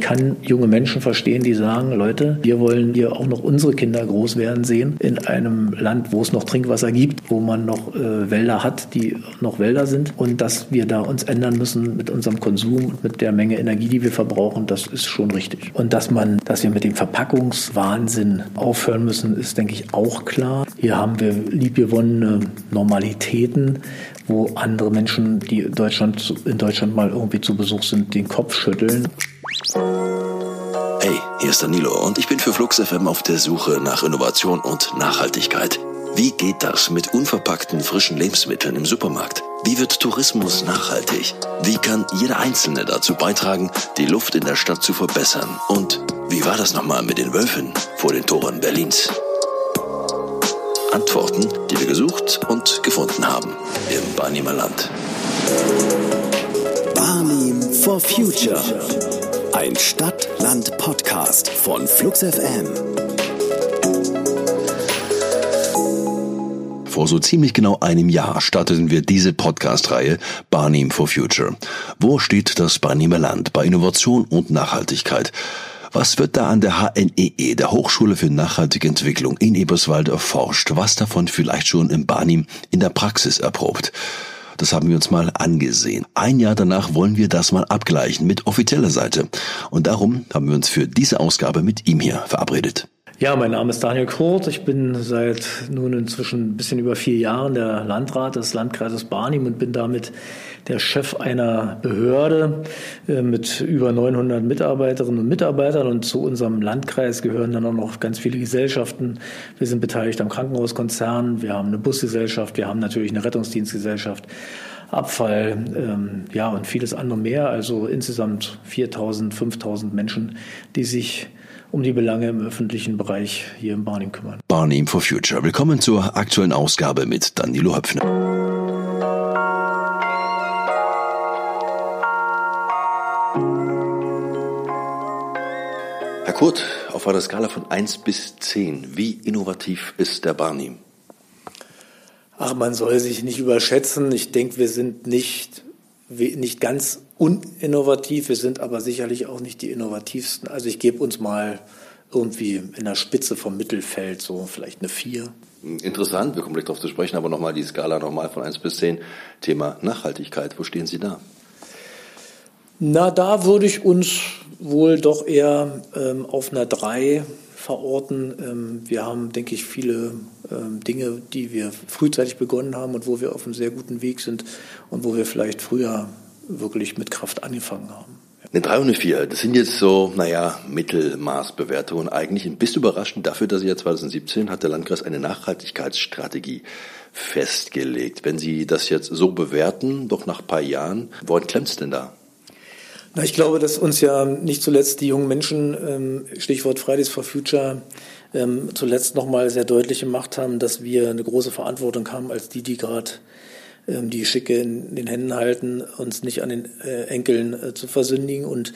ich kann junge Menschen verstehen, die sagen, Leute, wir wollen hier auch noch unsere Kinder groß werden sehen in einem Land, wo es noch Trinkwasser gibt, wo man noch äh, Wälder hat, die noch Wälder sind und dass wir da uns ändern müssen mit unserem Konsum und mit der Menge Energie, die wir verbrauchen, das ist schon richtig. Und dass man, dass wir mit dem Verpackungswahnsinn aufhören müssen, ist, denke ich, auch klar. Hier haben wir liebgewonnene Normalitäten, wo andere Menschen, die Deutschland, in Deutschland mal irgendwie zu Besuch sind, den Kopf schütteln. Hey, hier ist Danilo und ich bin für Flux FM auf der Suche nach Innovation und Nachhaltigkeit. Wie geht das mit unverpackten frischen Lebensmitteln im Supermarkt? Wie wird Tourismus nachhaltig? Wie kann jeder Einzelne dazu beitragen, die Luft in der Stadt zu verbessern? Und wie war das nochmal mit den Wölfen vor den Toren Berlins? Antworten, die wir gesucht und gefunden haben im Barnimer Land. Barnim for Future. Ein Stadt-Land-Podcast von Flux FM. Vor so ziemlich genau einem Jahr starteten wir diese Podcast-Reihe Barnim for Future. Wo steht das Barnimer Land bei Innovation und Nachhaltigkeit? Was wird da an der HNEE, e, der Hochschule für nachhaltige Entwicklung in Eberswald, erforscht? Was davon vielleicht schon im Barnim in der Praxis erprobt? Das haben wir uns mal angesehen. Ein Jahr danach wollen wir das mal abgleichen mit offizieller Seite. Und darum haben wir uns für diese Ausgabe mit ihm hier verabredet. Ja, mein Name ist Daniel Kurt. Ich bin seit nun inzwischen ein bisschen über vier Jahren der Landrat des Landkreises Barnim und bin damit der Chef einer Behörde äh, mit über 900 Mitarbeiterinnen und Mitarbeitern. Und zu unserem Landkreis gehören dann auch noch ganz viele Gesellschaften. Wir sind beteiligt am Krankenhauskonzern, wir haben eine Busgesellschaft, wir haben natürlich eine Rettungsdienstgesellschaft. Abfall, ähm, ja, und vieles andere mehr. Also insgesamt 4000, 5000 Menschen, die sich um die Belange im öffentlichen Bereich hier im Barnim kümmern. Barnim for Future. Willkommen zur aktuellen Ausgabe mit Danilo Höpfner. Kurt, auf einer Skala von 1 bis 10, wie innovativ ist der Barnim? Ach, man soll sich nicht überschätzen. Ich denke, wir sind nicht, nicht ganz uninnovativ, wir sind aber sicherlich auch nicht die innovativsten. Also ich gebe uns mal irgendwie in der Spitze vom Mittelfeld so vielleicht eine 4. Interessant, wir kommen gleich darauf zu sprechen, aber nochmal die Skala nochmal von 1 bis 10. Thema Nachhaltigkeit, wo stehen Sie da? Na, da würde ich uns wohl doch eher ähm, auf einer 3 verorten. Ähm, wir haben, denke ich, viele ähm, Dinge, die wir frühzeitig begonnen haben und wo wir auf einem sehr guten Weg sind und wo wir vielleicht früher wirklich mit Kraft angefangen haben. Eine 3 und eine 4, das sind jetzt so, naja, Mittelmaßbewertungen eigentlich. Ein bisschen überraschend dafür, dass ja 2017 hat der Landkreis eine Nachhaltigkeitsstrategie festgelegt. Wenn Sie das jetzt so bewerten, doch nach ein paar Jahren, woran klemmt es denn da? Na, ich glaube, dass uns ja nicht zuletzt die jungen Menschen, ähm, Stichwort Fridays for Future, ähm, zuletzt nochmal sehr deutlich gemacht haben, dass wir eine große Verantwortung haben als die, die gerade ähm, die Schicke in den Händen halten, uns nicht an den äh, Enkeln äh, zu versündigen. Und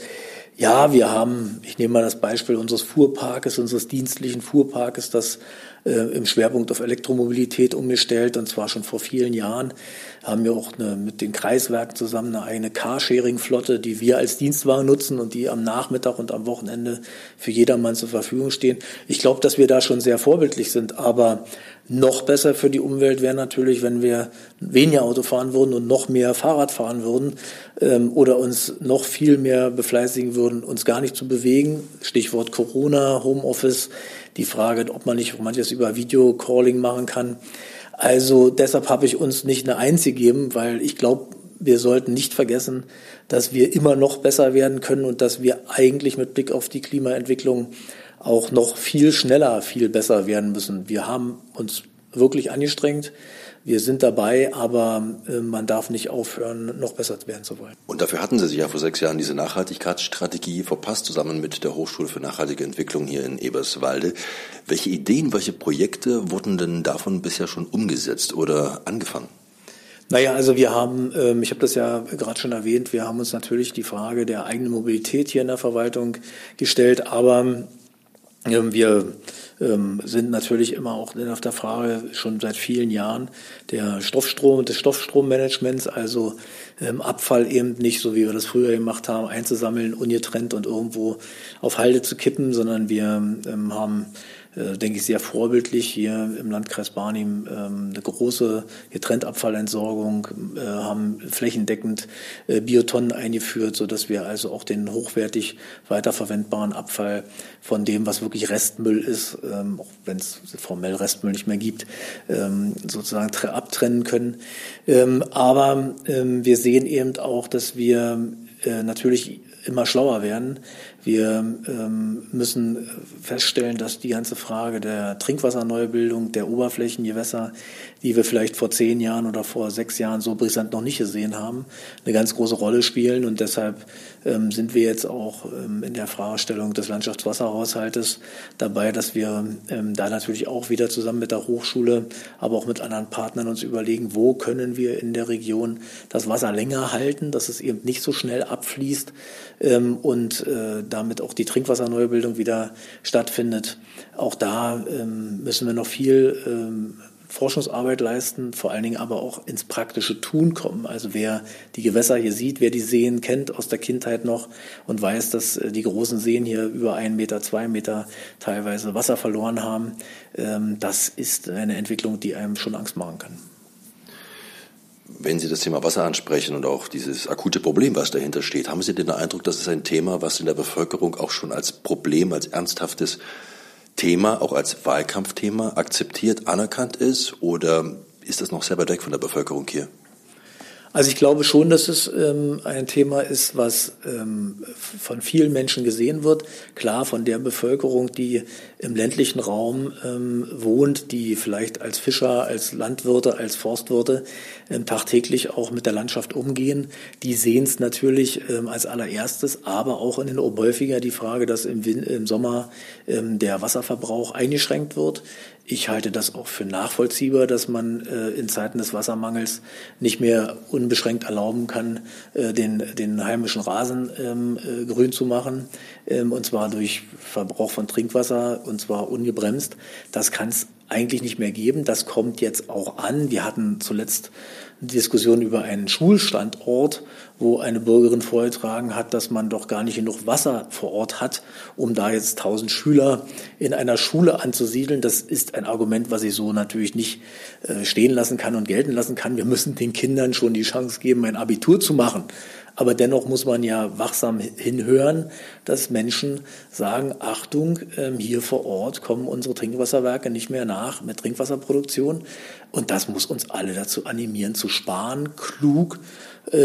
ja, wir haben, ich nehme mal das Beispiel unseres Fuhrparkes, unseres dienstlichen Fuhrparkes, das äh, im Schwerpunkt auf Elektromobilität umgestellt, und zwar schon vor vielen Jahren. Haben wir auch eine, mit den Kreiswerken zusammen eine eigene Carsharing-Flotte, die wir als Dienstwagen nutzen und die am Nachmittag und am Wochenende für jedermann zur Verfügung stehen. Ich glaube, dass wir da schon sehr vorbildlich sind, aber noch besser für die Umwelt wäre natürlich, wenn wir weniger Auto fahren würden und noch mehr Fahrrad fahren würden ähm, oder uns noch viel mehr befleißigen würden, uns gar nicht zu bewegen. Stichwort Corona, Homeoffice, die Frage, ob man nicht manches über Videocalling machen kann. Also deshalb habe ich uns nicht eine Eins gegeben, weil ich glaube, wir sollten nicht vergessen, dass wir immer noch besser werden können und dass wir eigentlich mit Blick auf die Klimaentwicklung auch noch viel schneller, viel besser werden müssen. Wir haben uns wirklich angestrengt. Wir sind dabei, aber äh, man darf nicht aufhören, noch besser werden zu wollen. Und dafür hatten Sie sich ja vor sechs Jahren diese Nachhaltigkeitsstrategie verpasst, zusammen mit der Hochschule für nachhaltige Entwicklung hier in Eberswalde. Welche Ideen, welche Projekte wurden denn davon bisher schon umgesetzt oder angefangen? Naja, also wir haben, ähm, ich habe das ja gerade schon erwähnt, wir haben uns natürlich die Frage der eigenen Mobilität hier in der Verwaltung gestellt, aber wir ähm, sind natürlich immer auch auf der Frage schon seit vielen Jahren der Stoffstrom, des Stoffstrommanagements, also ähm, Abfall eben nicht, so wie wir das früher gemacht haben, einzusammeln, ungetrennt und irgendwo auf Halde zu kippen, sondern wir haben äh, denke ich, sehr vorbildlich hier im Landkreis Barnim ähm, eine große Getrenntabfallentsorgung, äh, haben flächendeckend äh, Biotonnen eingeführt, so dass wir also auch den hochwertig weiterverwendbaren Abfall von dem, was wirklich Restmüll ist, ähm, auch wenn es formell Restmüll nicht mehr gibt, ähm, sozusagen abtrennen können. Aber wir sehen eben auch, dass wir äh, natürlich immer schlauer werden. Wir ähm, müssen feststellen, dass die ganze Frage der Trinkwasserneubildung, der Oberflächengewässer, die wir vielleicht vor zehn Jahren oder vor sechs Jahren so brisant noch nicht gesehen haben, eine ganz große Rolle spielen. Und deshalb ähm, sind wir jetzt auch ähm, in der Fragestellung des Landschaftswasserhaushaltes dabei, dass wir ähm, da natürlich auch wieder zusammen mit der Hochschule, aber auch mit anderen Partnern uns überlegen, wo können wir in der Region das Wasser länger halten, dass es eben nicht so schnell abfließt ähm, und äh, damit auch die Trinkwasserneubildung wieder stattfindet. Auch da ähm, müssen wir noch viel ähm, Forschungsarbeit leisten, vor allen Dingen aber auch ins praktische Tun kommen. Also wer die Gewässer hier sieht, wer die Seen kennt aus der Kindheit noch und weiß, dass äh, die großen Seen hier über einen Meter, zwei Meter teilweise Wasser verloren haben, ähm, das ist eine Entwicklung, die einem schon Angst machen kann. Wenn Sie das Thema Wasser ansprechen und auch dieses akute Problem, was dahinter steht, haben Sie den Eindruck, dass es ein Thema, was in der Bevölkerung auch schon als Problem, als ernsthaftes Thema, auch als Wahlkampfthema akzeptiert, anerkannt ist? Oder ist das noch sehr weit weg von der Bevölkerung hier? Also ich glaube schon, dass es ähm, ein Thema ist, was ähm, von vielen Menschen gesehen wird. Klar, von der Bevölkerung, die im ländlichen Raum ähm, wohnt, die vielleicht als Fischer, als Landwirte, als Forstwirte tagtäglich auch mit der Landschaft umgehen, die sehen es natürlich ähm, als allererstes, aber auch in den häufiger die Frage, dass im, Win im Sommer ähm, der Wasserverbrauch eingeschränkt wird. Ich halte das auch für nachvollziehbar, dass man äh, in Zeiten des Wassermangels nicht mehr unbeschränkt erlauben kann, äh, den, den heimischen Rasen ähm, äh, grün zu machen, ähm, und zwar durch Verbrauch von Trinkwasser, und zwar ungebremst. Das kann es eigentlich nicht mehr geben. Das kommt jetzt auch an. Wir hatten zuletzt Diskussion über einen Schulstandort, wo eine Bürgerin vorgetragen hat, dass man doch gar nicht genug Wasser vor Ort hat, um da jetzt tausend Schüler in einer Schule anzusiedeln. Das ist ein Argument, was ich so natürlich nicht äh, stehen lassen kann und gelten lassen kann. Wir müssen den Kindern schon die Chance geben, ein Abitur zu machen. Aber dennoch muss man ja wachsam hinhören, dass Menschen sagen, Achtung, ähm, hier vor Ort kommen unsere Trinkwasserwerke nicht mehr nach mit Trinkwasserproduktion. Und das muss uns alle dazu animieren, zu sparen, klug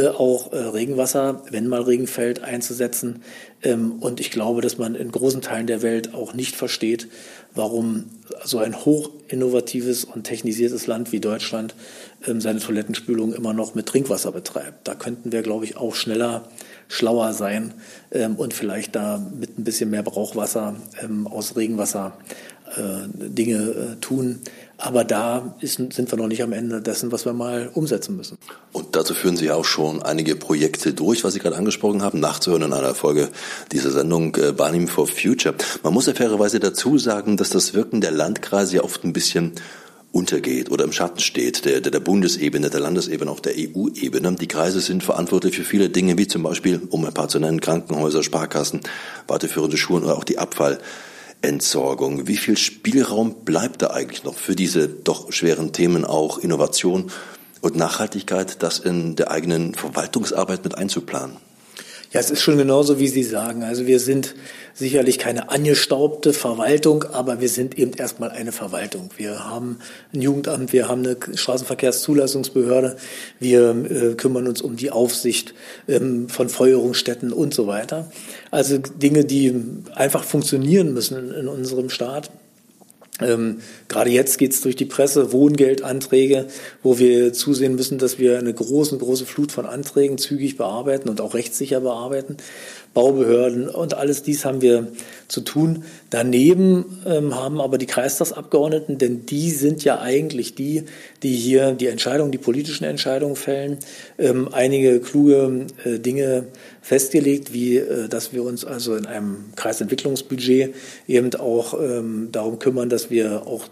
auch äh, Regenwasser, wenn mal Regen fällt, einzusetzen. Ähm, und ich glaube, dass man in großen Teilen der Welt auch nicht versteht, warum so ein hochinnovatives und technisiertes Land wie Deutschland ähm, seine Toilettenspülung immer noch mit Trinkwasser betreibt. Da könnten wir, glaube ich, auch schneller, schlauer sein ähm, und vielleicht da mit ein bisschen mehr Brauchwasser aus Regenwasser äh, Dinge äh, tun. Aber da ist, sind wir noch nicht am Ende dessen, was wir mal umsetzen müssen. Und dazu führen Sie auch schon einige Projekte durch, was Sie gerade angesprochen haben, nachzuhören in einer Folge dieser Sendung äh, Barnim for Future. Man muss ja fairerweise dazu sagen, dass das Wirken der Landkreise ja oft ein bisschen untergeht oder im Schatten steht, der, der, der Bundesebene, der Landesebene, auch der EU-Ebene. Die Kreise sind verantwortlich für viele Dinge, wie zum Beispiel, um ein paar zu nennen, Krankenhäuser, Sparkassen, weiterführende Schulen oder auch die Abfall. Entsorgung. Wie viel Spielraum bleibt da eigentlich noch für diese doch schweren Themen auch Innovation und Nachhaltigkeit, das in der eigenen Verwaltungsarbeit mit einzuplanen? Ja, es ist schon genauso, wie Sie sagen. Also wir sind sicherlich keine angestaubte Verwaltung, aber wir sind eben erstmal eine Verwaltung. Wir haben ein Jugendamt, wir haben eine Straßenverkehrszulassungsbehörde, wir äh, kümmern uns um die Aufsicht ähm, von Feuerungsstätten und so weiter. Also Dinge, die einfach funktionieren müssen in, in unserem Staat. Ähm, gerade jetzt geht es durch die Presse, Wohngeldanträge, wo wir zusehen müssen, dass wir eine große, große Flut von Anträgen zügig bearbeiten und auch rechtssicher bearbeiten. Baubehörden und alles dies haben wir zu tun. Daneben ähm, haben aber die Kreistagsabgeordneten, denn die sind ja eigentlich die, die hier die Entscheidungen, die politischen Entscheidungen fällen, ähm, einige kluge äh, Dinge festgelegt, wie äh, dass wir uns also in einem Kreisentwicklungsbudget eben auch ähm, darum kümmern, dass wir auch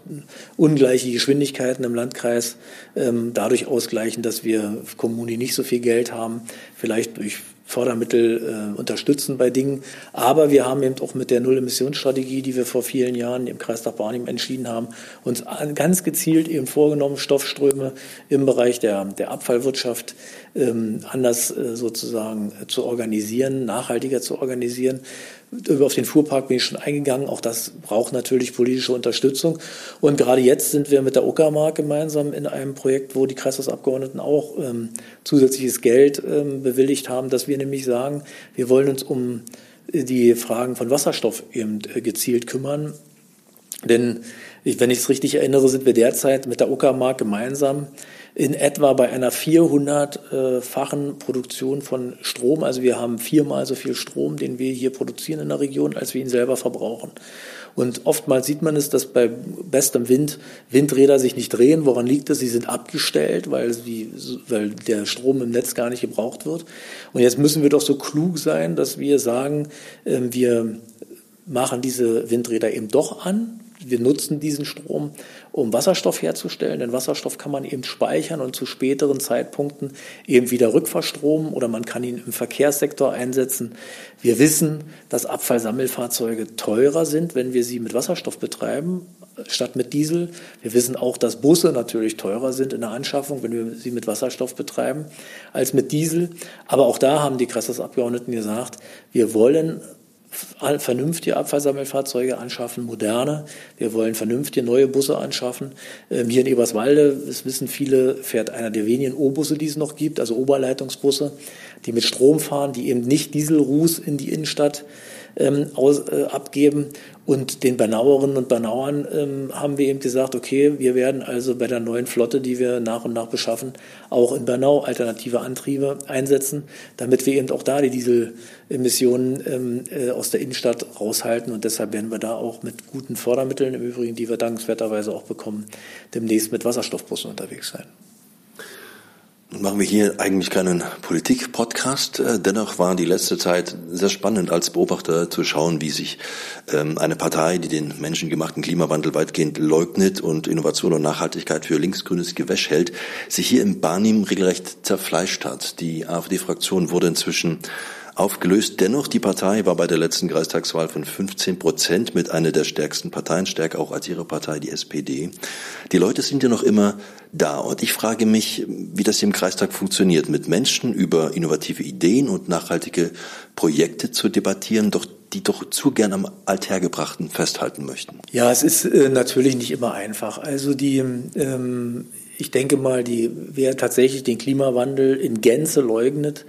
ungleiche Geschwindigkeiten im Landkreis ähm, dadurch ausgleichen, dass wir Kommunen, die nicht so viel Geld haben, vielleicht durch Fördermittel äh, unterstützen bei Dingen. Aber wir haben eben auch mit der Null-Emissionsstrategie, die wir vor vielen Jahren im Kreistag Barnim entschieden haben, uns ganz gezielt eben vorgenommen, Stoffströme im Bereich der, der Abfallwirtschaft anders äh, sozusagen äh, zu organisieren, nachhaltiger zu organisieren. Auf den Fuhrpark bin ich schon eingegangen. Auch das braucht natürlich politische Unterstützung. Und gerade jetzt sind wir mit der Uckermark gemeinsam in einem Projekt, wo die Kreishausabgeordneten auch ähm, zusätzliches Geld ähm, bewilligt haben, dass wir nämlich sagen, wir wollen uns um die Fragen von Wasserstoff eben äh, gezielt kümmern. Denn wenn ich es richtig erinnere, sind wir derzeit mit der Uckermark gemeinsam in etwa bei einer 400-fachen Produktion von Strom. Also wir haben viermal so viel Strom, den wir hier produzieren in der Region, als wir ihn selber verbrauchen. Und oftmals sieht man es, dass bei bestem Wind Windräder sich nicht drehen. Woran liegt das? Sie sind abgestellt, weil, sie, weil der Strom im Netz gar nicht gebraucht wird. Und jetzt müssen wir doch so klug sein, dass wir sagen, ähm, wir machen diese Windräder eben doch an, wir nutzen diesen Strom, um Wasserstoff herzustellen. Denn Wasserstoff kann man eben speichern und zu späteren Zeitpunkten eben wieder rückverstromen oder man kann ihn im Verkehrssektor einsetzen. Wir wissen, dass Abfallsammelfahrzeuge teurer sind, wenn wir sie mit Wasserstoff betreiben statt mit Diesel. Wir wissen auch, dass Busse natürlich teurer sind in der Anschaffung, wenn wir sie mit Wasserstoff betreiben, als mit Diesel. Aber auch da haben die Kressers-Abgeordneten gesagt, wir wollen vernünftige Abfallsammelfahrzeuge anschaffen, moderne. Wir wollen vernünftige neue Busse anschaffen. Ähm, hier in Eberswalde, das wissen viele, fährt einer der wenigen O-Busse, die es noch gibt, also Oberleitungsbusse, die mit Strom fahren, die eben nicht Dieselruß in die Innenstadt ähm, aus, äh, abgeben. Und den Bernauerinnen und Bernauern ähm, haben wir eben gesagt, okay, wir werden also bei der neuen Flotte, die wir nach und nach beschaffen, auch in Bernau alternative Antriebe einsetzen, damit wir eben auch da die Dieselemissionen ähm, äh, aus der Innenstadt raushalten. Und deshalb werden wir da auch mit guten Fördermitteln, im Übrigen, die wir dankenswerterweise auch bekommen, demnächst mit Wasserstoffbussen unterwegs sein. Machen wir hier eigentlich keinen Politik-Podcast. Äh, dennoch war die letzte Zeit sehr spannend als Beobachter zu schauen, wie sich ähm, eine Partei, die den menschengemachten Klimawandel weitgehend leugnet und Innovation und Nachhaltigkeit für linksgrünes Gewäsch hält, sich hier im Barnim regelrecht zerfleischt hat. Die AfD-Fraktion wurde inzwischen aufgelöst. Dennoch, die Partei war bei der letzten Kreistagswahl von 15 Prozent mit einer der stärksten Parteien, stärker auch als ihre Partei, die SPD. Die Leute sind ja noch immer da. Und ich frage mich, wie das im Kreistag funktioniert, mit Menschen über innovative Ideen und nachhaltige Projekte zu debattieren, doch die doch zu gern am Althergebrachten festhalten möchten. Ja, es ist äh, natürlich nicht immer einfach. Also die ähm, ich denke mal, die, wer tatsächlich den Klimawandel in Gänze leugnet,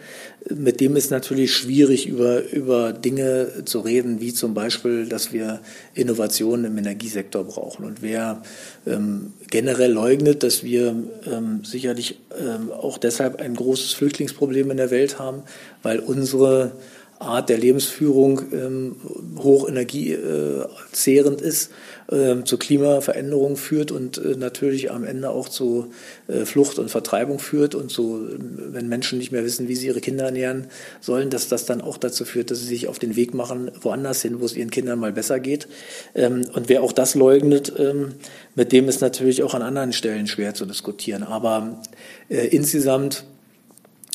mit dem ist natürlich schwierig, über, über Dinge zu reden, wie zum Beispiel, dass wir Innovationen im Energiesektor brauchen. Und wer ähm, generell leugnet, dass wir ähm, sicherlich ähm, auch deshalb ein großes Flüchtlingsproblem in der Welt haben, weil unsere Art der Lebensführung ähm, hoch energiezehrend ist, äh, zu Klimaveränderungen führt und äh, natürlich am Ende auch zu äh, Flucht und Vertreibung führt und so, wenn Menschen nicht mehr wissen, wie sie ihre Kinder ernähren sollen, dass das dann auch dazu führt, dass sie sich auf den Weg machen, woanders hin, wo es ihren Kindern mal besser geht. Ähm, und wer auch das leugnet, ähm, mit dem ist natürlich auch an anderen Stellen schwer zu diskutieren. Aber äh, insgesamt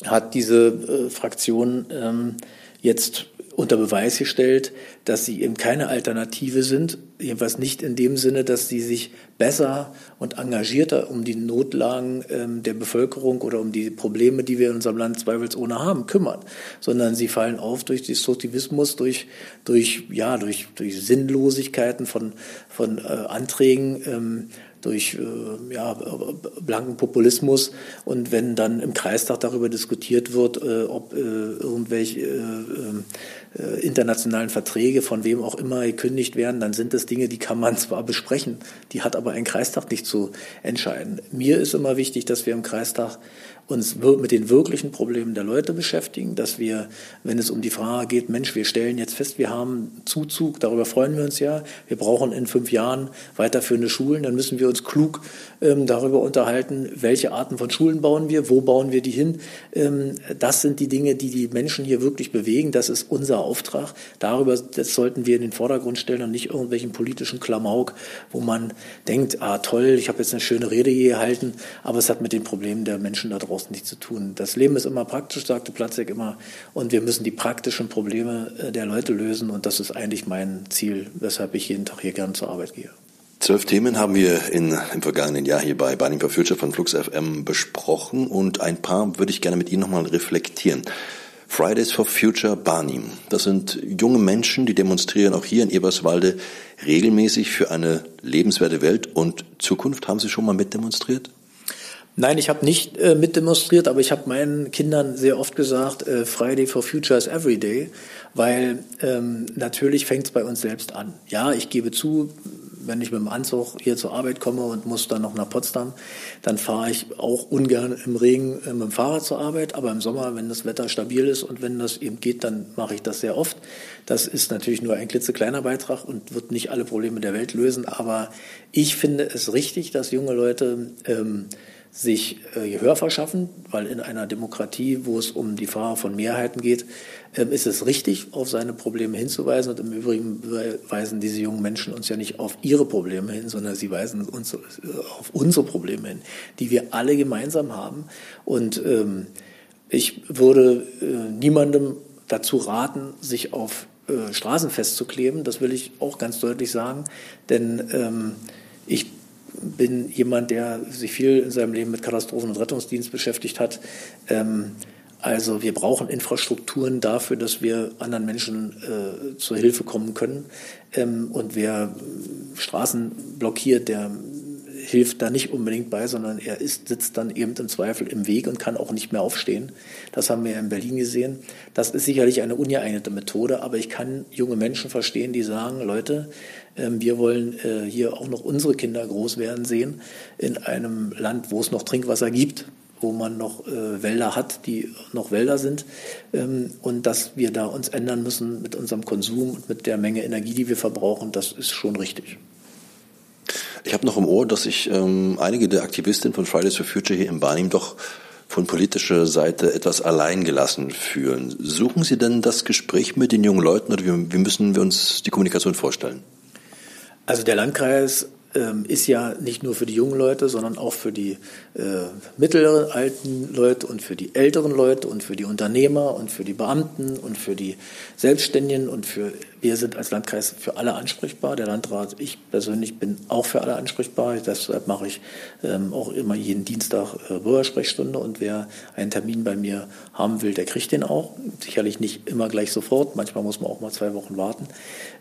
hat diese äh, Fraktion ähm, jetzt unter Beweis gestellt, dass sie eben keine Alternative sind, jedenfalls nicht in dem Sinne, dass sie sich besser und engagierter um die Notlagen ähm, der Bevölkerung oder um die Probleme, die wir in unserem Land zweifelsohne haben, kümmern, sondern sie fallen auf durch Destruktivismus, durch, durch, ja, durch, durch Sinnlosigkeiten von, von äh, Anträgen, ähm, durch äh, ja, blanken Populismus. Und wenn dann im Kreistag darüber diskutiert wird, äh, ob äh, irgendwelche äh, äh, internationalen Verträge von wem auch immer gekündigt werden, dann sind das Dinge, die kann man zwar besprechen, die hat aber ein Kreistag nicht zu entscheiden. Mir ist immer wichtig, dass wir im Kreistag uns mit den wirklichen Problemen der Leute beschäftigen, dass wir, wenn es um die Frage geht, Mensch, wir stellen jetzt fest, wir haben Zuzug, darüber freuen wir uns ja, wir brauchen in fünf Jahren weiterführende Schulen, dann müssen wir uns klug ähm, darüber unterhalten, welche Arten von Schulen bauen wir, wo bauen wir die hin. Ähm, das sind die Dinge, die die Menschen hier wirklich bewegen, das ist unser Auftrag. Darüber das sollten wir in den Vordergrund stellen und nicht irgendwelchen politischen Klamauk, wo man denkt, ah toll, ich habe jetzt eine schöne Rede hier gehalten, aber es hat mit den Problemen der Menschen da draußen nichts zu tun. Das Leben ist immer praktisch, sagte Platzek immer, und wir müssen die praktischen Probleme äh, der Leute lösen und das ist eigentlich mein Ziel, weshalb ich jeden Tag hier gern zur Arbeit gehe. Zwölf Themen haben wir in, im vergangenen Jahr hier bei Burning for Future von Flux FM besprochen und ein paar würde ich gerne mit Ihnen nochmal reflektieren. Fridays for Future Barnim. Das sind junge Menschen, die demonstrieren auch hier in Eberswalde regelmäßig für eine lebenswerte Welt und Zukunft. Haben Sie schon mal mitdemonstriert? Nein, ich habe nicht äh, mitdemonstriert, aber ich habe meinen Kindern sehr oft gesagt, äh, Friday for Future is every day, weil ähm, natürlich fängt es bei uns selbst an. Ja, ich gebe zu, wenn ich mit dem Anzug hier zur Arbeit komme und muss dann noch nach Potsdam, dann fahre ich auch ungern im Regen äh, mit dem Fahrrad zur Arbeit. Aber im Sommer, wenn das Wetter stabil ist und wenn das eben geht, dann mache ich das sehr oft. Das ist natürlich nur ein klitzekleiner Beitrag und wird nicht alle Probleme der Welt lösen. Aber ich finde es richtig, dass junge Leute ähm, sich äh, Gehör verschaffen, weil in einer Demokratie, wo es um die Frage von Mehrheiten geht, äh, ist es richtig, auf seine Probleme hinzuweisen. Und im Übrigen weisen diese jungen Menschen uns ja nicht auf ihre Probleme hin, sondern sie weisen uns äh, auf unsere Probleme hin, die wir alle gemeinsam haben. Und ähm, ich würde äh, niemandem dazu raten, sich auf äh, Straßen festzukleben. Das will ich auch ganz deutlich sagen, denn ähm, ich bin jemand, der sich viel in seinem Leben mit Katastrophen- und Rettungsdienst beschäftigt hat. Ähm, also wir brauchen Infrastrukturen dafür, dass wir anderen Menschen äh, zur Hilfe kommen können. Ähm, und wer Straßen blockiert, der hilft da nicht unbedingt bei, sondern er ist, sitzt dann eben im Zweifel im Weg und kann auch nicht mehr aufstehen. Das haben wir ja in Berlin gesehen. Das ist sicherlich eine ungeeignete Methode, aber ich kann junge Menschen verstehen, die sagen, Leute, wir wollen äh, hier auch noch unsere Kinder groß werden sehen in einem Land, wo es noch Trinkwasser gibt wo man noch äh, Wälder hat, die noch Wälder sind ähm, und dass wir da uns ändern müssen mit unserem Konsum und mit der Menge Energie, die wir verbrauchen, das ist schon richtig. Ich habe noch im Ohr, dass sich ähm, einige der Aktivistinnen von Fridays for Future hier in Barnim doch von politischer Seite etwas alleingelassen fühlen. Suchen Sie denn das Gespräch mit den jungen Leuten oder wie, wie müssen wir uns die Kommunikation vorstellen? Also der Landkreis ähm, ist ja nicht nur für die jungen Leute, sondern auch für die äh, mittleren alten Leute und für die älteren Leute und für die Unternehmer und für die Beamten und für die Selbstständigen und für wir sind als Landkreis für alle ansprechbar. Der Landrat, ich persönlich bin auch für alle ansprechbar. Deshalb mache ich ähm, auch immer jeden Dienstag äh, Bürgersprechstunde und wer einen Termin bei mir haben will, der kriegt den auch. Sicherlich nicht immer gleich sofort. Manchmal muss man auch mal zwei Wochen warten.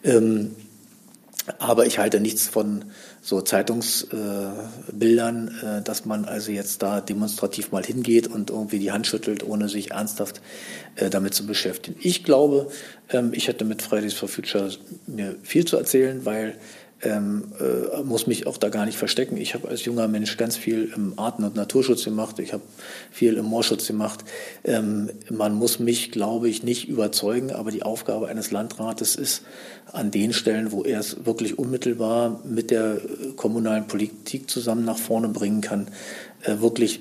Ähm, aber ich halte nichts von so Zeitungsbildern, äh, dass man also jetzt da demonstrativ mal hingeht und irgendwie die Hand schüttelt, ohne sich ernsthaft äh, damit zu beschäftigen. Ich glaube, ähm, ich hätte mit Fridays for Future mir viel zu erzählen, weil ähm, äh, muss mich auch da gar nicht verstecken. Ich habe als junger Mensch ganz viel im Arten- und Naturschutz gemacht. Ich habe viel im Moorschutz gemacht. Ähm, man muss mich, glaube ich, nicht überzeugen, aber die Aufgabe eines Landrates ist, an den Stellen, wo er es wirklich unmittelbar mit der kommunalen Politik zusammen nach vorne bringen kann, äh, wirklich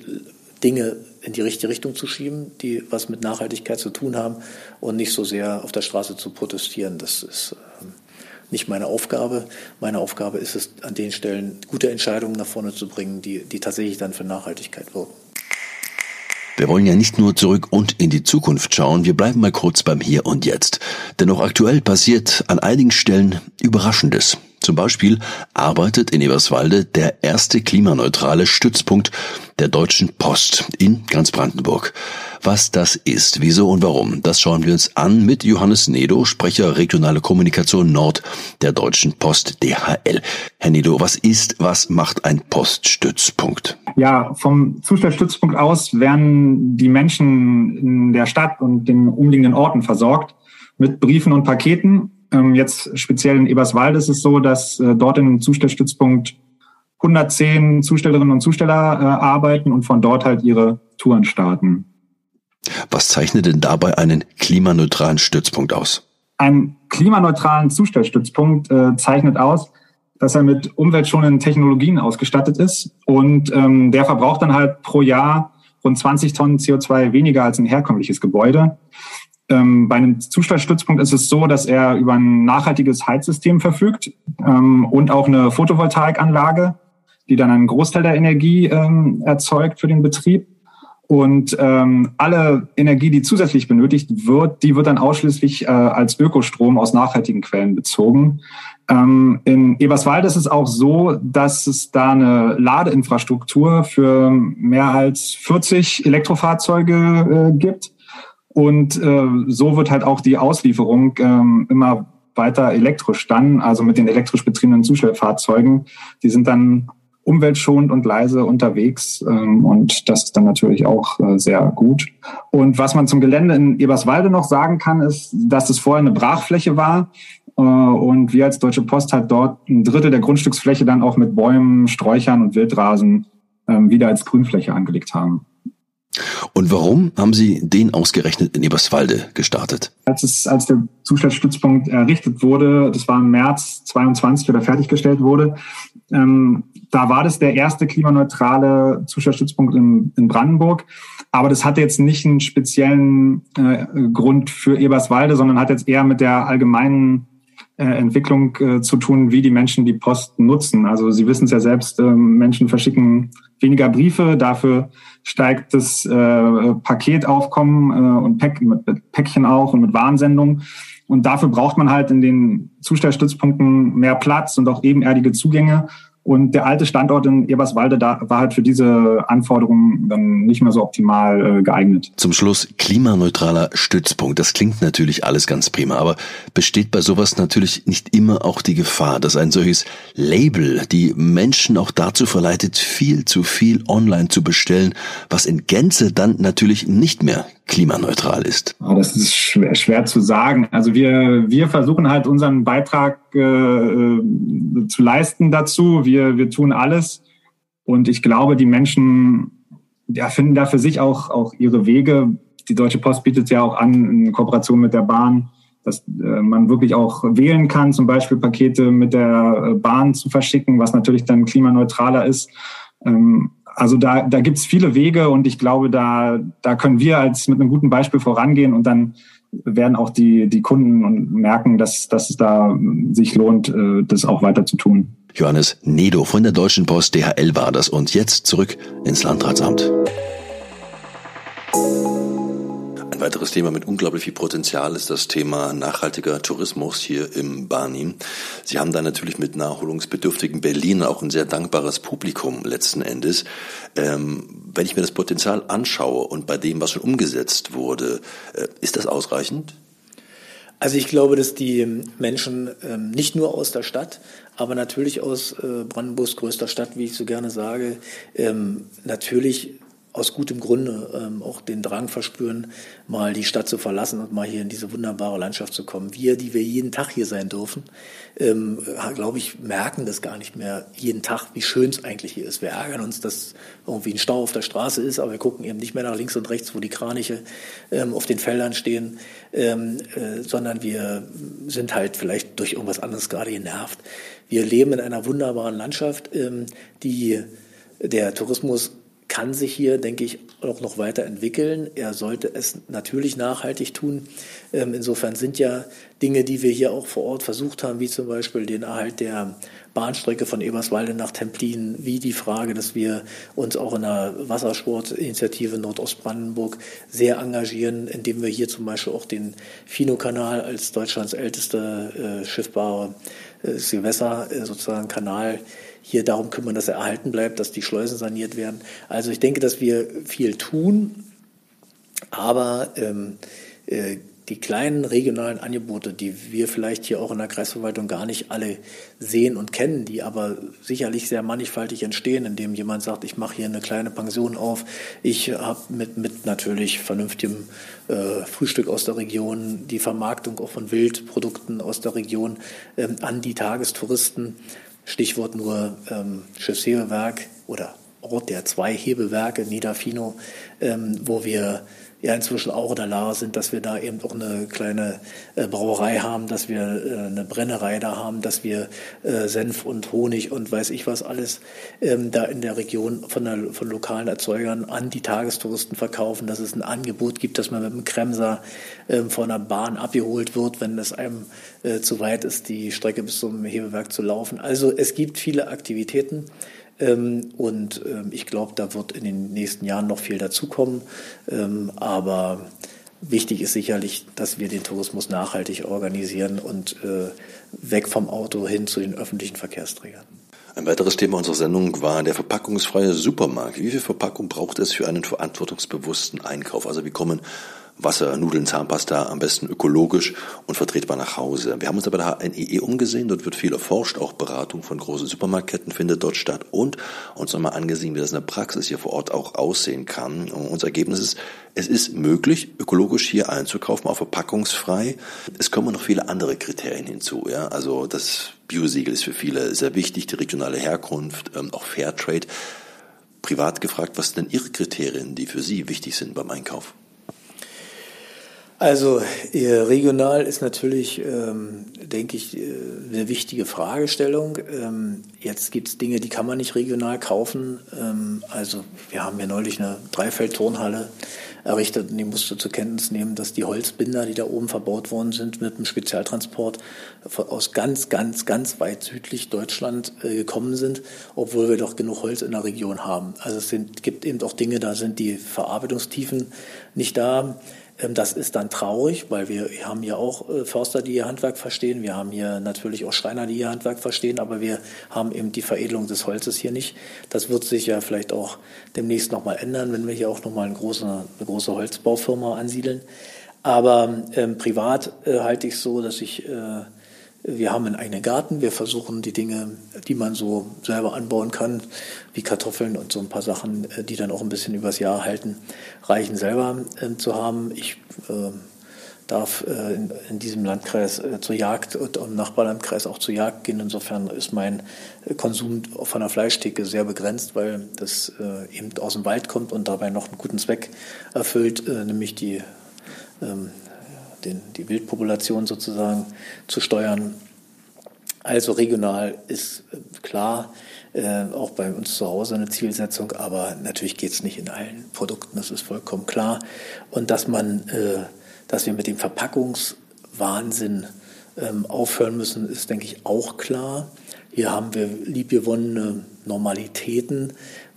Dinge in die richtige Richtung zu schieben, die was mit Nachhaltigkeit zu tun haben und nicht so sehr auf der Straße zu protestieren. Das ist ähm, nicht meine Aufgabe. Meine Aufgabe ist es, an den Stellen gute Entscheidungen nach vorne zu bringen, die, die tatsächlich dann für Nachhaltigkeit wirken. Wir wollen ja nicht nur zurück und in die Zukunft schauen, wir bleiben mal kurz beim Hier und Jetzt. Denn auch aktuell passiert an einigen Stellen Überraschendes. Zum Beispiel arbeitet in Eberswalde der erste klimaneutrale Stützpunkt der Deutschen Post in ganz Brandenburg. Was das ist, wieso und warum, das schauen wir uns an mit Johannes Nedo, Sprecher regionale Kommunikation Nord der Deutschen Post DHL. Herr Nedo, was ist, was macht ein Poststützpunkt? Ja, vom Zustellstützpunkt aus werden die Menschen in der Stadt und den umliegenden Orten versorgt mit Briefen und Paketen jetzt speziell in Eberswalde ist es so, dass äh, dort im Zustellstützpunkt 110 Zustellerinnen und Zusteller äh, arbeiten und von dort halt ihre Touren starten. Was zeichnet denn dabei einen klimaneutralen Stützpunkt aus? Ein klimaneutralen Zustellstützpunkt äh, zeichnet aus, dass er mit umweltschonenden Technologien ausgestattet ist und ähm, der verbraucht dann halt pro Jahr rund 20 Tonnen CO2 weniger als ein herkömmliches Gebäude. Ähm, bei einem Zustellstützpunkt ist es so, dass er über ein nachhaltiges Heizsystem verfügt ähm, und auch eine Photovoltaikanlage, die dann einen Großteil der Energie ähm, erzeugt für den Betrieb. Und ähm, alle Energie, die zusätzlich benötigt wird, die wird dann ausschließlich äh, als Ökostrom aus nachhaltigen Quellen bezogen. Ähm, in Eberswalde ist es auch so, dass es da eine Ladeinfrastruktur für mehr als 40 Elektrofahrzeuge äh, gibt und äh, so wird halt auch die Auslieferung ähm, immer weiter elektrisch dann, also mit den elektrisch betriebenen Zustellfahrzeugen. Die sind dann umweltschonend und leise unterwegs ähm, und das ist dann natürlich auch äh, sehr gut. Und was man zum Gelände in Eberswalde noch sagen kann, ist, dass es vorher eine Brachfläche war äh, und wir als Deutsche Post halt dort ein Drittel der Grundstücksfläche dann auch mit Bäumen, Sträuchern und Wildrasen äh, wieder als Grünfläche angelegt haben. Und warum haben Sie den ausgerechnet in Eberswalde gestartet? Als, es, als der Zustellstützpunkt errichtet wurde, das war im März 22 oder fertiggestellt wurde, ähm, da war das der erste klimaneutrale Zustellstützpunkt in, in Brandenburg. Aber das hatte jetzt nicht einen speziellen äh, Grund für Eberswalde, sondern hat jetzt eher mit der allgemeinen äh, Entwicklung äh, zu tun, wie die Menschen die Post nutzen. Also Sie wissen es ja selbst, äh, Menschen verschicken weniger Briefe, dafür steigt das äh, Paketaufkommen äh, und Päck, mit Päckchen auch und mit Warnsendungen. Und dafür braucht man halt in den Zustellstützpunkten mehr Platz und auch ebenerdige Zugänge. Und der alte Standort in Eberswalde da war halt für diese Anforderungen dann nicht mehr so optimal äh, geeignet. Zum Schluss klimaneutraler Stützpunkt. Das klingt natürlich alles ganz prima, aber besteht bei sowas natürlich nicht immer auch die Gefahr, dass ein solches Label die Menschen auch dazu verleitet, viel zu viel online zu bestellen, was in Gänze dann natürlich nicht mehr klimaneutral ist? Oh, das ist schwer, schwer zu sagen. Also wir, wir versuchen halt unseren Beitrag äh, äh, zu leisten dazu. Wir, wir tun alles. Und ich glaube, die Menschen ja, finden da für sich auch, auch ihre Wege. Die Deutsche Post bietet ja auch an, in Kooperation mit der Bahn, dass äh, man wirklich auch wählen kann, zum Beispiel Pakete mit der äh, Bahn zu verschicken, was natürlich dann klimaneutraler ist. Ähm, also da, da gibt es viele Wege und ich glaube, da, da können wir als mit einem guten Beispiel vorangehen und dann werden auch die, die Kunden merken, dass, dass es da sich lohnt, äh, das auch weiter zu tun. Johannes Nedo von der Deutschen Post DHL war das und jetzt zurück ins Landratsamt weiteres Thema mit unglaublich viel Potenzial ist das Thema nachhaltiger Tourismus hier im Barnim. Sie haben da natürlich mit nachholungsbedürftigen Berlin auch ein sehr dankbares Publikum letzten Endes. Ähm, wenn ich mir das Potenzial anschaue und bei dem, was schon umgesetzt wurde, äh, ist das ausreichend? Also ich glaube, dass die Menschen ähm, nicht nur aus der Stadt, aber natürlich aus äh, Brandenburgs größter Stadt, wie ich so gerne sage, ähm, natürlich aus gutem Grunde ähm, auch den Drang verspüren, mal die Stadt zu verlassen und mal hier in diese wunderbare Landschaft zu kommen. Wir, die wir jeden Tag hier sein dürfen, ähm, glaube ich, merken das gar nicht mehr jeden Tag, wie schön es eigentlich hier ist. Wir ärgern uns, dass irgendwie ein Stau auf der Straße ist, aber wir gucken eben nicht mehr nach links und rechts, wo die Kraniche ähm, auf den Feldern stehen, ähm, äh, sondern wir sind halt vielleicht durch irgendwas anderes gerade genervt. Wir leben in einer wunderbaren Landschaft, ähm, die der Tourismus kann sich hier, denke ich, auch noch weiterentwickeln. Er sollte es natürlich nachhaltig tun. Ähm, insofern sind ja Dinge, die wir hier auch vor Ort versucht haben, wie zum Beispiel den Erhalt der Bahnstrecke von Eberswalde nach Templin, wie die Frage, dass wir uns auch in der Wassersportinitiative Nordostbrandenburg sehr engagieren, indem wir hier zum Beispiel auch den Fino-Kanal als Deutschlands älteste äh, schiffbare äh, Gewässer, äh, sozusagen Kanal, hier darum kümmern, dass er erhalten bleibt, dass die Schleusen saniert werden. Also ich denke, dass wir viel tun, aber ähm, äh, die kleinen regionalen Angebote, die wir vielleicht hier auch in der Kreisverwaltung gar nicht alle sehen und kennen, die aber sicherlich sehr mannigfaltig entstehen, indem jemand sagt, ich mache hier eine kleine Pension auf, ich habe mit, mit natürlich vernünftigem äh, Frühstück aus der Region, die Vermarktung auch von Wildprodukten aus der Region ähm, an die Tagestouristen. Stichwort nur ähm, Schiffshebewerk oder Ort der zwei Hebewerke, Niederfino, ähm, wo wir ja inzwischen auch in der Lage sind, dass wir da eben auch eine kleine äh, Brauerei haben, dass wir äh, eine Brennerei da haben, dass wir äh, Senf und Honig und weiß ich was alles ähm, da in der Region von, der, von lokalen Erzeugern an die Tagestouristen verkaufen, dass es ein Angebot gibt, dass man mit dem Kremser ähm, von der Bahn abgeholt wird, wenn es einem äh, zu weit ist, die Strecke bis zum Hebewerk zu laufen. Also es gibt viele Aktivitäten. Ähm, und ähm, ich glaube, da wird in den nächsten Jahren noch viel dazukommen. Ähm, aber wichtig ist sicherlich, dass wir den Tourismus nachhaltig organisieren und äh, weg vom Auto hin zu den öffentlichen Verkehrsträgern. Ein weiteres Thema unserer Sendung war der verpackungsfreie Supermarkt. Wie viel Verpackung braucht es für einen verantwortungsbewussten Einkauf? Also wie kommen Wasser, Nudeln, Zahnpasta, am besten ökologisch und vertretbar nach Hause. Wir haben uns aber bei der HNEE umgesehen, dort wird viel erforscht, auch Beratung von großen Supermarktketten findet dort statt und uns nochmal angesehen, wie das in der Praxis hier vor Ort auch aussehen kann. Und unser Ergebnis ist, es ist möglich, ökologisch hier einzukaufen, auch verpackungsfrei. Es kommen noch viele andere Kriterien hinzu, ja. Also das Biosiegel ist für viele sehr wichtig, die regionale Herkunft, ähm, auch Fairtrade. Privat gefragt, was sind denn Ihre Kriterien, die für Sie wichtig sind beim Einkauf? Also regional ist natürlich, ähm, denke ich, äh, eine wichtige Fragestellung. Ähm, jetzt gibt es Dinge, die kann man nicht regional kaufen. Ähm, also wir haben ja neulich eine Dreifeldturnhalle errichtet und die musste zur Kenntnis nehmen, dass die Holzbinder, die da oben verbaut worden sind, mit einem Spezialtransport aus ganz, ganz, ganz weit südlich Deutschland äh, gekommen sind, obwohl wir doch genug Holz in der Region haben. Also es sind, gibt eben auch Dinge, da sind die Verarbeitungstiefen nicht da. Ähm, das ist dann traurig, weil wir haben hier auch äh, Förster, die ihr Handwerk verstehen. Wir haben hier natürlich auch Schreiner, die ihr Handwerk verstehen, aber wir haben eben die Veredelung des Holzes hier nicht. Das wird sich ja vielleicht auch demnächst nochmal ändern, wenn wir hier auch nochmal eine große, eine große Holzbaufirma ansiedeln. Aber ähm, privat äh, halte ich so, dass ich äh, wir haben einen eigenen Garten. Wir versuchen die Dinge, die man so selber anbauen kann, wie Kartoffeln und so ein paar Sachen, äh, die dann auch ein bisschen übers Jahr halten, reichen selber äh, zu haben. Ich äh, darf äh, in, in, diesem Landkreis äh, zur Jagd und im Nachbarlandkreis auch zur Jagd gehen. Insofern ist mein äh, Konsum von der Fleischtheke sehr begrenzt, weil das eben aus dem Wald kommt und dabei noch einen guten Zweck erfüllt, nämlich die ähm, den, die Wildpopulation sozusagen zu steuern. Also regional ist äh, klar, äh, auch bei uns zu Hause eine Zielsetzung, aber natürlich geht es nicht in allen Produkten, das ist vollkommen klar. Und dass man, äh, dass wir mit dem Verpackungswahnsinn ähm, aufhören müssen, ist, denke ich, auch klar. Hier haben wir liebgewonnene Normalitäten,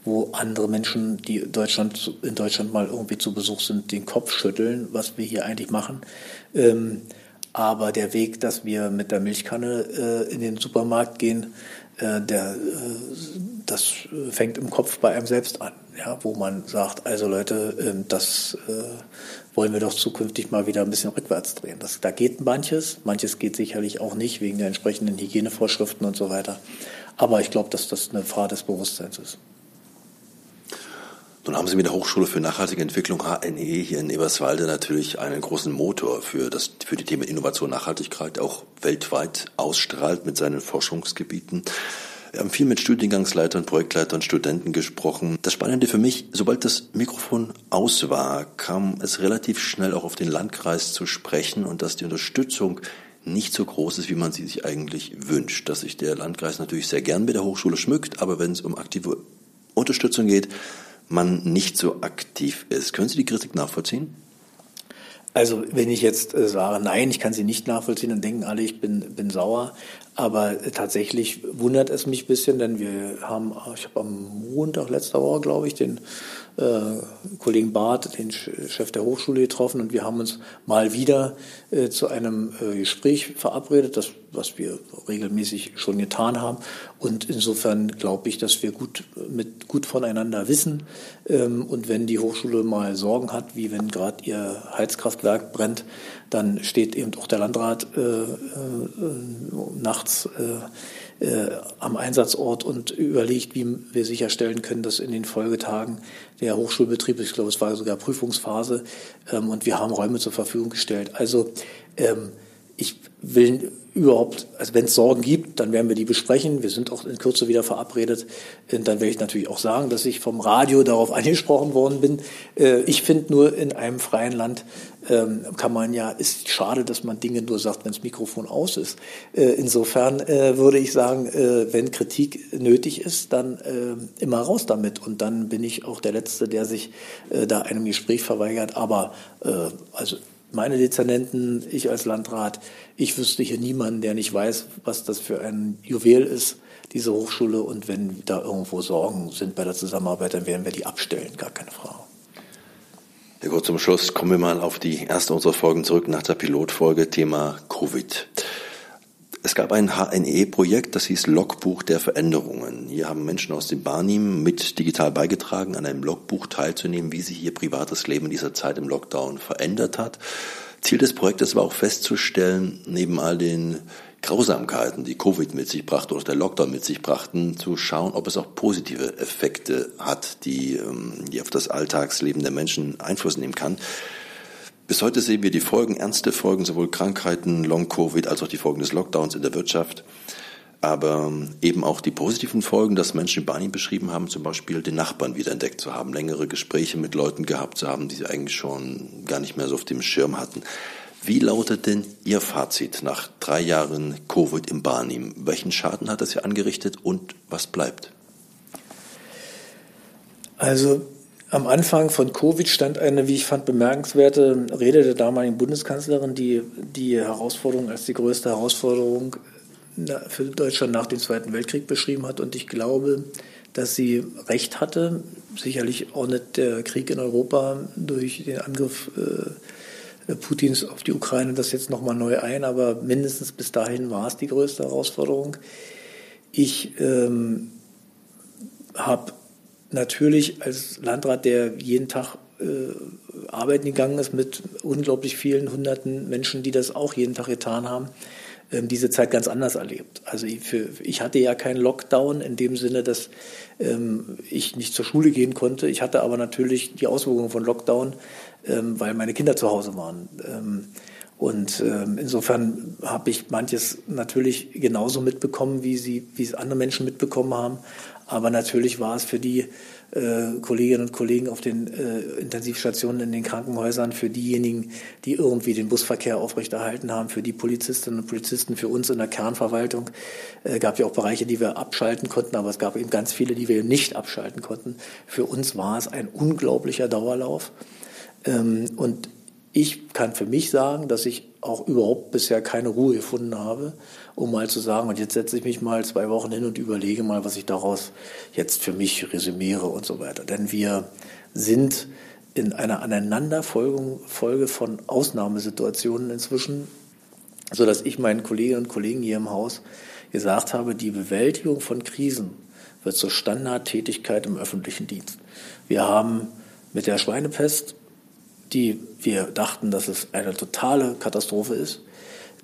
wo andere Menschen, die Deutschland, in Deutschland mal irgendwie zu Besuch sind, den Kopf schütteln, was wir hier eigentlich machen. Ähm, aber der Weg, dass wir mit der Milchkanne äh, in den Supermarkt gehen, äh, der, äh, das fängt im Kopf bei einem selbst an, ja, wo man sagt, also Leute, ähm, das äh, wollen wir doch zukünftig mal wieder ein bisschen rückwärts drehen. Das, da geht manches, manches geht sicherlich auch nicht wegen der entsprechenden Hygienevorschriften und so weiter. Aber ich glaube, dass das eine Frage des Bewusstseins ist. Nun haben Sie mit der Hochschule für nachhaltige Entwicklung HNE hier in Eberswalde natürlich einen großen Motor für, das, für die Themen Innovation Nachhaltigkeit, auch weltweit ausstrahlt mit seinen Forschungsgebieten. Wir haben viel mit Studiengangsleitern, Projektleitern, Studenten gesprochen. Das Spannende für mich, sobald das Mikrofon aus war, kam es relativ schnell auch auf den Landkreis zu sprechen und dass die Unterstützung nicht so groß ist, wie man sie sich eigentlich wünscht. Dass sich der Landkreis natürlich sehr gern mit der Hochschule schmückt, aber wenn es um aktive Unterstützung geht, man nicht so aktiv ist. Können Sie die Kritik nachvollziehen? Also wenn ich jetzt äh, sage, nein, ich kann sie nicht nachvollziehen, dann denken alle, ich bin, bin sauer. Aber äh, tatsächlich wundert es mich ein bisschen, denn wir haben, ich habe am Montag letzter Woche, glaube ich, den äh, Kollegen Barth, den Chef der Hochschule, getroffen und wir haben uns mal wieder äh, zu einem äh, Gespräch verabredet, das, was wir regelmäßig schon getan haben. Und insofern glaube ich, dass wir gut, mit, gut voneinander wissen. Ähm, und wenn die Hochschule mal Sorgen hat, wie wenn gerade ihr Heizkraftwerk brennt, dann steht eben auch der Landrat äh, äh, nachts äh, am Einsatzort und überlegt, wie wir sicherstellen können, dass in den Folgetagen der Hochschulbetrieb, ich glaube, es war sogar Prüfungsphase, ähm, und wir haben Räume zur Verfügung gestellt. Also ähm, ich will überhaupt, also wenn es Sorgen gibt, dann werden wir die besprechen. Wir sind auch in Kürze wieder verabredet. Und dann werde ich natürlich auch sagen, dass ich vom Radio darauf angesprochen worden bin. Äh, ich finde nur, in einem freien Land ähm, kann man ja, ist schade, dass man Dinge nur sagt, wenn das Mikrofon aus ist. Äh, insofern äh, würde ich sagen, wenn Kritik nötig ist, dann immer raus damit. Und dann bin ich auch der Letzte, der sich da einem Gespräch verweigert. Aber also meine Dezernenten, ich als Landrat, ich wüsste hier niemanden, der nicht weiß, was das für ein Juwel ist, diese Hochschule. Und wenn da irgendwo Sorgen sind bei der Zusammenarbeit, dann werden wir die abstellen, gar keine Frage. Ja gut, zum Schluss kommen wir mal auf die erste unserer Folgen zurück nach der Pilotfolge Thema Covid. Es gab ein HNE-Projekt, das hieß Logbuch der Veränderungen. Hier haben Menschen aus dem Barnim mit digital beigetragen, an einem Logbuch teilzunehmen, wie sich ihr privates Leben in dieser Zeit im Lockdown verändert hat. Ziel des Projektes war auch festzustellen, neben all den Grausamkeiten, die Covid mit sich brachte oder der Lockdown mit sich brachten, zu schauen, ob es auch positive Effekte hat, die, ähm, die auf das Alltagsleben der Menschen Einfluss nehmen kann. Bis heute sehen wir die Folgen, ernste Folgen, sowohl Krankheiten, Long-Covid als auch die Folgen des Lockdowns in der Wirtschaft. Aber eben auch die positiven Folgen, dass Menschen in Bani beschrieben haben, zum Beispiel den Nachbarn wiederentdeckt zu haben, längere Gespräche mit Leuten gehabt zu haben, die sie eigentlich schon gar nicht mehr so auf dem Schirm hatten. Wie lautet denn Ihr Fazit nach drei Jahren Covid im Barnim? Welchen Schaden hat das hier angerichtet und was bleibt? Also am Anfang von Covid stand eine, wie ich fand, bemerkenswerte Rede der damaligen Bundeskanzlerin, die die Herausforderung als die größte Herausforderung für Deutschland nach dem Zweiten Weltkrieg beschrieben hat. Und ich glaube, dass sie recht hatte. Sicherlich ordnet der Krieg in Europa durch den Angriff äh, Putins auf die Ukraine das jetzt nochmal neu ein, aber mindestens bis dahin war es die größte Herausforderung. Ich ähm, habe natürlich als Landrat, der jeden Tag äh, arbeiten gegangen ist mit unglaublich vielen hunderten Menschen, die das auch jeden Tag getan haben, diese Zeit ganz anders erlebt. Also ich, für, ich hatte ja keinen Lockdown in dem Sinne, dass ähm, ich nicht zur Schule gehen konnte. Ich hatte aber natürlich die Auswirkungen von Lockdown, ähm, weil meine Kinder zu Hause waren. Ähm, und ähm, insofern habe ich manches natürlich genauso mitbekommen, wie sie, wie es andere Menschen mitbekommen haben. Aber natürlich war es für die äh, Kolleginnen und Kollegen auf den äh, Intensivstationen in den Krankenhäusern, für diejenigen, die irgendwie den Busverkehr aufrechterhalten haben, für die Polizistinnen und Polizisten, für uns in der Kernverwaltung. Äh, gab ja auch Bereiche, die wir abschalten konnten, aber es gab eben ganz viele, die wir nicht abschalten konnten. Für uns war es ein unglaublicher Dauerlauf. Ähm, und ich kann für mich sagen, dass ich auch überhaupt bisher keine Ruhe gefunden habe, um mal zu sagen, und jetzt setze ich mich mal zwei Wochen hin und überlege mal, was ich daraus jetzt für mich resümiere und so weiter. Denn wir sind in einer Aneinanderfolge von Ausnahmesituationen inzwischen, so dass ich meinen Kolleginnen und Kollegen hier im Haus gesagt habe, die Bewältigung von Krisen wird zur Standardtätigkeit im öffentlichen Dienst. Wir haben mit der Schweinepest die wir dachten, dass es eine totale Katastrophe ist,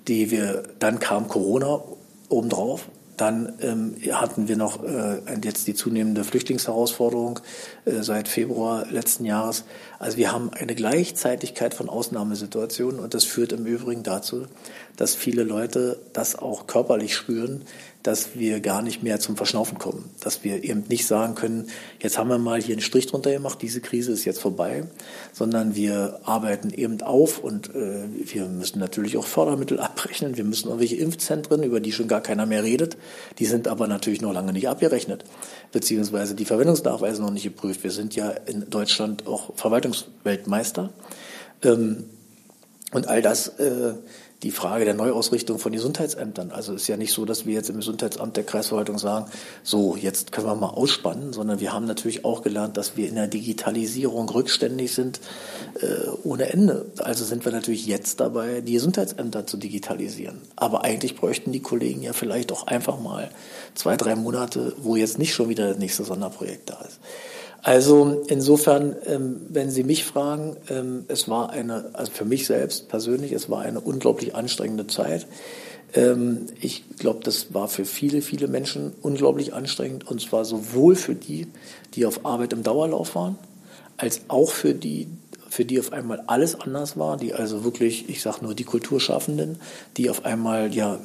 die wir, dann kam Corona obendrauf, dann ähm, hatten wir noch äh, jetzt die zunehmende Flüchtlingsherausforderung äh, seit Februar letzten Jahres. Also wir haben eine Gleichzeitigkeit von Ausnahmesituationen und das führt im Übrigen dazu, dass viele Leute das auch körperlich spüren, dass wir gar nicht mehr zum Verschnaufen kommen. Dass wir eben nicht sagen können, jetzt haben wir mal hier einen Strich drunter gemacht, diese Krise ist jetzt vorbei, sondern wir arbeiten eben auf und äh, wir müssen natürlich auch Fördermittel abrechnen. Wir müssen irgendwelche Impfzentren, über die schon gar keiner mehr redet, die sind aber natürlich noch lange nicht abgerechnet, beziehungsweise die Verwendungsnachweise noch nicht geprüft. Wir sind ja in Deutschland auch Verwaltungsweltmeister. Ähm, und all das äh, die Frage der Neuausrichtung von Gesundheitsämtern. Also ist ja nicht so, dass wir jetzt im Gesundheitsamt der Kreisverwaltung sagen, so, jetzt können wir mal ausspannen, sondern wir haben natürlich auch gelernt, dass wir in der Digitalisierung rückständig sind äh, ohne Ende. Also sind wir natürlich jetzt dabei, die Gesundheitsämter zu digitalisieren. Aber eigentlich bräuchten die Kollegen ja vielleicht auch einfach mal zwei, drei Monate, wo jetzt nicht schon wieder das nächste Sonderprojekt da ist. Also insofern, ähm, wenn Sie mich fragen, ähm, es war eine, also für mich selbst persönlich, es war eine unglaublich anstrengende Zeit. Ähm, ich glaube, das war für viele, viele Menschen unglaublich anstrengend und zwar sowohl für die, die auf Arbeit im Dauerlauf waren, als auch für die, für die auf einmal alles anders war, die also wirklich, ich sage nur die Kulturschaffenden, die auf einmal ja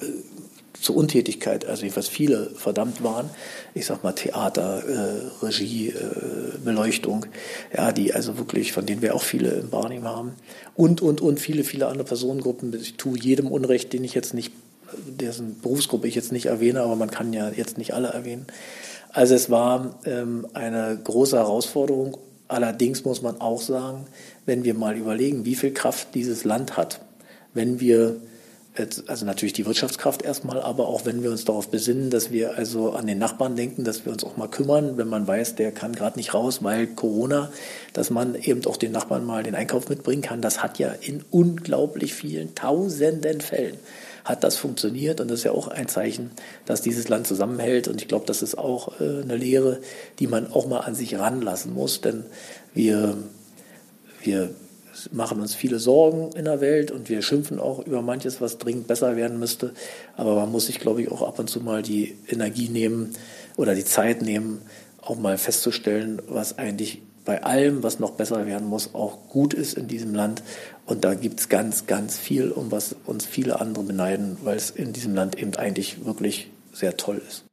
zur Untätigkeit, also jedenfalls viele verdammt waren. Ich sag mal Theater, äh, Regie, äh, Beleuchtung, ja, die also wirklich, von denen wir auch viele im Barnim haben. Und, und, und viele, viele andere Personengruppen. Ich tue jedem Unrecht, den ich jetzt nicht, dessen Berufsgruppe ich jetzt nicht erwähne, aber man kann ja jetzt nicht alle erwähnen. Also es war ähm, eine große Herausforderung. Allerdings muss man auch sagen, wenn wir mal überlegen, wie viel Kraft dieses Land hat, wenn wir also natürlich die Wirtschaftskraft erstmal, aber auch wenn wir uns darauf besinnen, dass wir also an den Nachbarn denken, dass wir uns auch mal kümmern, wenn man weiß, der kann gerade nicht raus, weil Corona, dass man eben auch den Nachbarn mal den Einkauf mitbringen kann. Das hat ja in unglaublich vielen tausenden Fällen hat das funktioniert. Und das ist ja auch ein Zeichen, dass dieses Land zusammenhält. Und ich glaube, das ist auch äh, eine Lehre, die man auch mal an sich ranlassen muss, denn wir wir machen uns viele Sorgen in der Welt und wir schimpfen auch über manches, was dringend besser werden müsste. Aber man muss sich, glaube ich, auch ab und zu mal die Energie nehmen oder die Zeit nehmen, auch mal festzustellen, was eigentlich bei allem, was noch besser werden muss, auch gut ist in diesem Land. Und da gibt es ganz, ganz viel, um was uns viele andere beneiden, weil es in diesem Land eben eigentlich wirklich sehr toll ist.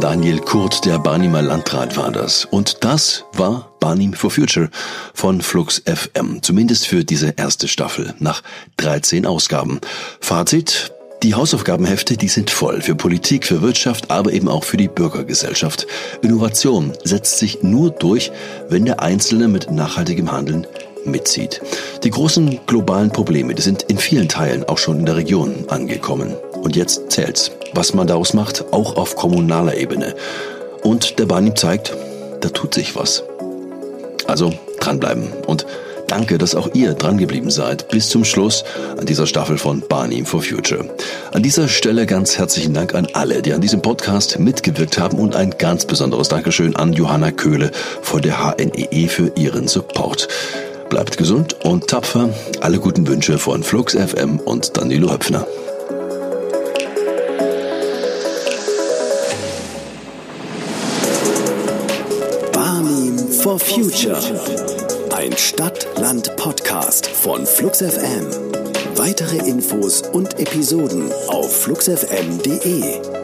Daniel Kurt, der Barnimer Landrat, war das. Und das war Barnim for Future von Flux FM. Zumindest für diese erste Staffel nach 13 Ausgaben. Fazit. Die Hausaufgabenhefte, die sind voll für Politik, für Wirtschaft, aber eben auch für die Bürgergesellschaft. Innovation setzt sich nur durch, wenn der Einzelne mit nachhaltigem Handeln mitzieht. Die großen globalen Probleme, die sind in vielen Teilen auch schon in der Region angekommen. Und jetzt zählt's, was man daraus macht, auch auf kommunaler Ebene. Und der Bahn zeigt, da tut sich was. Also dranbleiben und Danke, dass auch ihr drangeblieben seid bis zum Schluss an dieser Staffel von Barney for Future. An dieser Stelle ganz herzlichen Dank an alle, die an diesem Podcast mitgewirkt haben und ein ganz besonderes Dankeschön an Johanna Köhle von der HNEE e für ihren Support. Bleibt gesund und tapfer. Alle guten Wünsche von Flux FM und Danilo Höpfner. For Future. Ein Stadt-Land-Podcast von Flux FM. Weitere Infos und Episoden auf fluxfm.de.